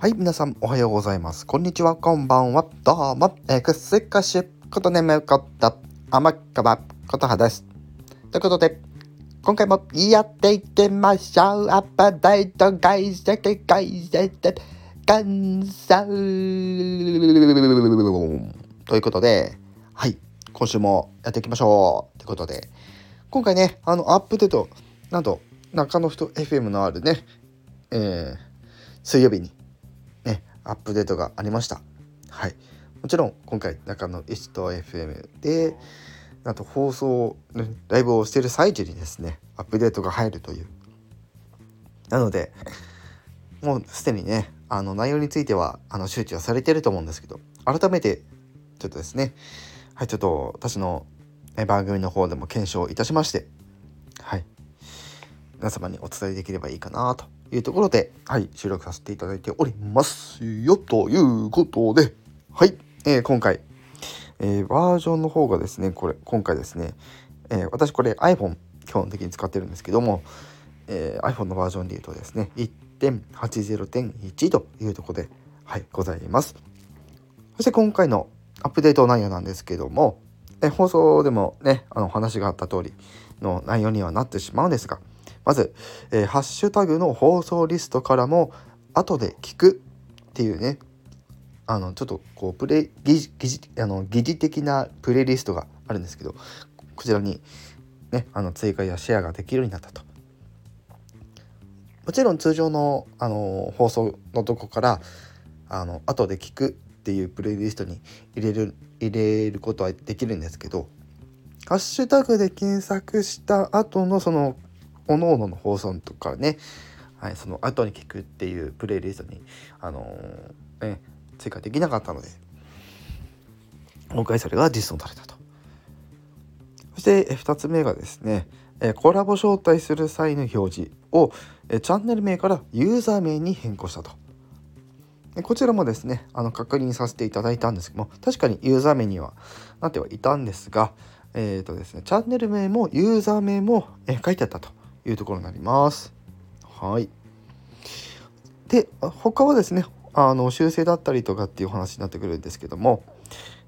はい、皆さんおはようございます。こんにちは、こんばんは。どうも、えくすかしことねむこと、甘川ことはです。ということで、今回もやっていきましょう。アップデート解析解説感想ということで、はい、今週もやっていきましょう。ということで、今回ね、あの、アップデート、なんと、中野人 FM のあるね、えー、水曜日にアップデートがありました。はい。もちろん今回中野石と FM でなんと放送ライブをしている最中にですねアップデートが入るというなのでもうすでにねあの内容についてはあの周知はされてると思うんですけど改めてちょっとですねはいちょっと私の番組の方でも検証いたしましてはい皆様にお伝えできればいいかなというところで、はい、収録させていただいておりますよ、ということで、はい、えー、今回、えー、バージョンの方がですね、これ、今回ですね、えー、私これ iPhone 基本的に使ってるんですけども、え、iPhone のバージョンで言うとですね、1.80.1というところで、はい、ございます。そして今回のアップデート内容なんですけども、え放送でもね、あの話があった通りの内容にはなってしまうんですが、まず、えー、ハッシュタグの放送リストからも後で聞くっていうねあのちょっとこうプレ疑似あの疑似的なプレイリストがあるんですけどこちらに、ね、あの追加やシェアができるようになったと。もちろん通常のあの放送のとこからあの後で聞くっていうプレイリストに入れる入れることはできるんですけどハッシュタグで検索した後のその各々の放送とかね、はい、その後に聞くっていうプレイリストに、あのー、ね、追加できなかったので今回それが実装されたと。そして2つ目がですねコラボ招待する際の表示をチャンネル名からユーザー名に変更したと。こちらもですねあの確認させていただいたんですけども確かにユーザー名にはなってはいたんですが、えーとですね、チャンネル名もユーザー名も、書いてあったというところになります。はい。で、他はですね、あの修正だったりとかっていう話になってくるんですけども、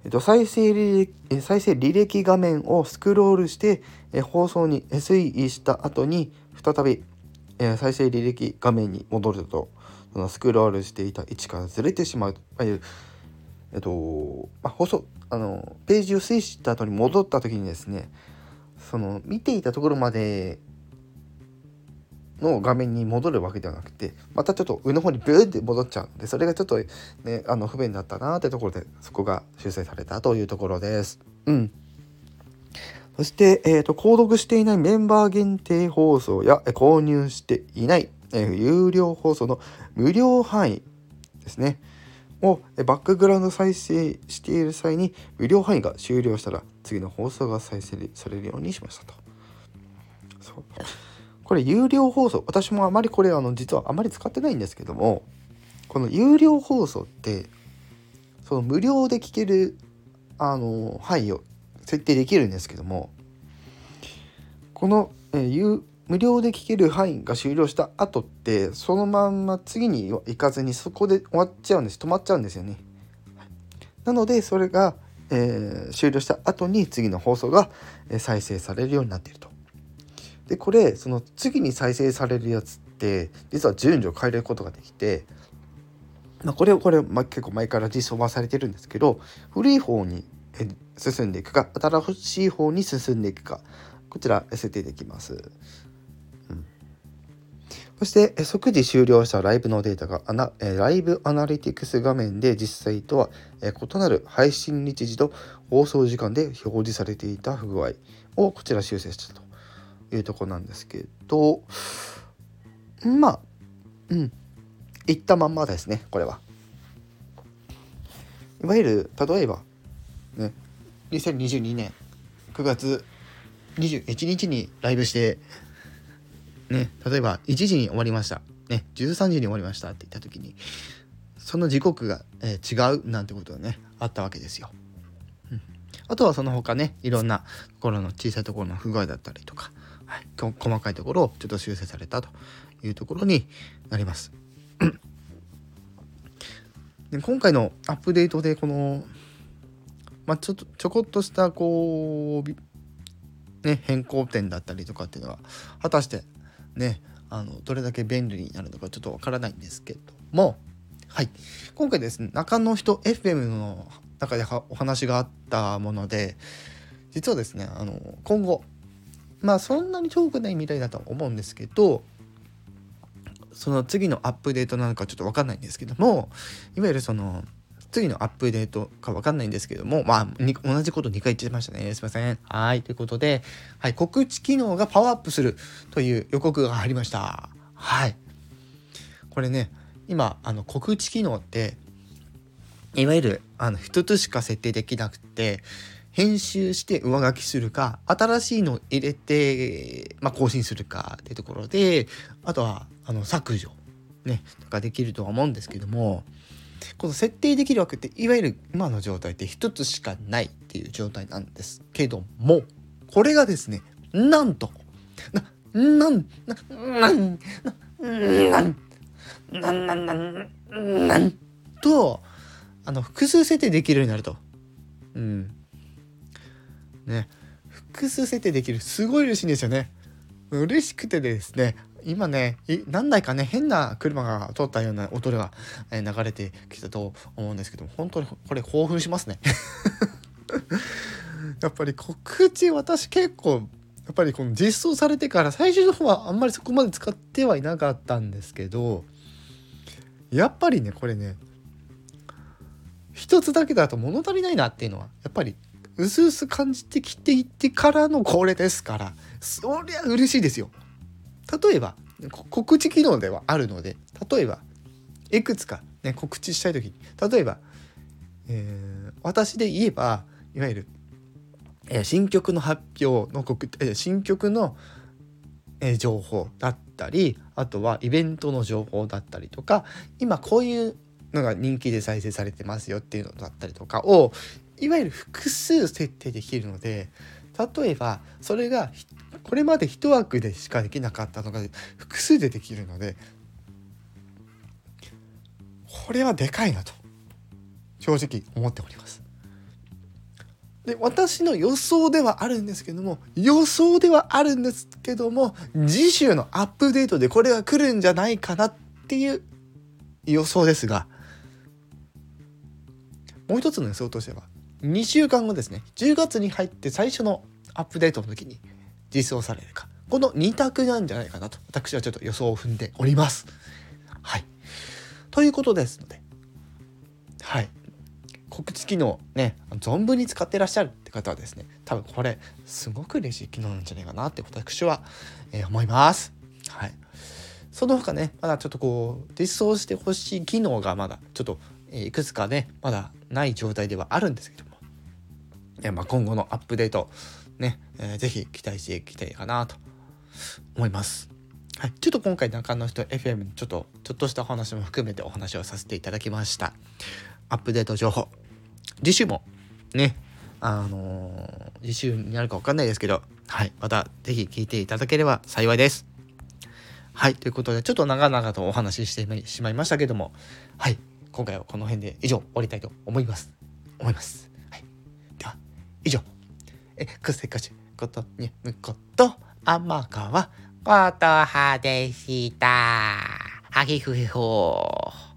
えっと、再生履歴再生履歴画面をスクロールしてえ放送に推移した後に再びえ再生履歴画面に戻るとそのスクロールしていた位置からずれてしまうという、えっとまあ、放送あのページを推移した後に戻った時にですねその見ていたところまでの画面に戻るわけではなくてまたちょっと上の方にブーって戻っちゃうんでそれがちょっとねあの不便だったなってところでそこが修正されたというところです。うん。そして、えーと、購読していないメンバー限定放送や購入していない、えー、有料放送の無料範囲ですねをバックグラウンド再生している際に無料範囲が終了したら次の放送が再生されるようにしましたと。これ有料放送私もあまりこれあの実はあまり使ってないんですけどもこの有料放送ってその無料で聞けるあの範囲を設定できるんですけどもこの、えー、無料で聞ける範囲が終了した後ってそのまんま次に行かずにそこで終わっちゃうんです止まっちゃうんですよね。なのでそれが、えー、終了した後に次の放送が再生されるようになっている。でこれその次に再生されるやつって実は順序を変えることができて、まあ、これをこれ、まあ、結構前から実装はされてるんですけど古い方に進んでいくか新しい方に進んでいくかこちら設定できます。そして即時終了したライブのデータがアナライブアナリティクス画面で実際とは異なる配信日時と放送時間で表示されていた不具合をこちら修正したと。いうとこなんですけどまあうんいったまんまですねこれは。いわゆる例えばね2022年9月21日にライブしてね例えば1時に終わりましたね13時に終わりましたって言った時にその時刻が、えー、違うなんてことがねあったわけですよ。うん、あとはその他ねいろんなところの小さいところの不具合だったりとかはい、細かいところをちょっと修正されたというところになります。で今回のアップデートでこの、まあ、ちょっとちょこっとしたこう、ね、変更点だったりとかっていうのは果たしてねあのどれだけ便利になるのかちょっとわからないんですけども。はい。今回ですね中の人 FM の中でお話があったもので実はですねあの今後まあそんなに遠くない未来だと思うんですけどその次のアップデートなのかちょっと分かんないんですけどもいわゆるその次のアップデートか分かんないんですけどもまあ同じこと2回言ってましたね。すいません。はい。ということで、はい、告知機能がパワーアップするという予告が入りました。はい。これね今あの告知機能っていわゆるあの一つしか設定できなくて編集して上書きするか新しいのを入れて、まあ、更新するかっていうところであとはあの削除ねとかできるとは思うんですけどもこの設定できるわけっていわゆる今の状態って一つしかないっていう状態なんですけどもこれがですねなんとななんななんなんなんなんなんなんとあの複数設定できるようになると。うんね。複数設定できる。すごい嬉しいんですよね。嬉しくてですね今ね何台かね変な車が通ったような音が流れてきたと思うんですけど本当にこれ興奮しますね。やっぱり告知私結構やっぱりこの実装されてから最初の方はあんまりそこまで使ってはいなかったんですけどやっぱりねこれね一つだけだと物足りないなっていうのはやっぱりうすうす感じてきていってからのこれですからそりゃ嬉しいですよ。例えば告知機能ではあるので例えばいくつか、ね、告知したい時に例えば、えー、私で言えばいわゆる、えー、新曲の発表の告、えー、新曲の、え情報だったりあとはイベントの情報だったりとか今こういうのが人気で再生されてますよっていうのだったりとかをいわゆる複数設定できるので例えばそれがこれまで1枠でしかできなかったのが複数でできるのでこれはでかいなと正直思っております。で私の予想ではあるんですけども予想ではあるんですけども次週のアップデートでこれが来るんじゃないかなっていう予想ですがもう一つの予想としては2週間後ですね10月に入って最初のアップデートの時に実装されるかこの2択なんじゃないかなと私はちょっと予想を踏んでおります。はい。ということですのではい告知機能ね存分に使ってらっしゃるって方はですね多分これすごく嬉しい機能なんじゃないかなって私は、えー、思います。はい。その他ねまだちょっとこう実装してほしい機能がまだちょっと、え、いくつかねまだない状態ではあるんですけどえ、まあ、今後のアップデートね、えー、ぜひ期待していきたいかなと思います。はい、ちょっと今回中の人 FM ちょっとちょっとしたお話も含めてお話をさせていただきました。アップデート情報次週もねあのー、次週になるか分かんないですけどはいまた是非聞いていただければ幸いです。はいということでちょっと長々とお話ししてしまいましたけどもはい今回はこの辺で以上終わりたいと思います思います。以上えくせかしことにむこと天川ことはでした。はぎふひほー。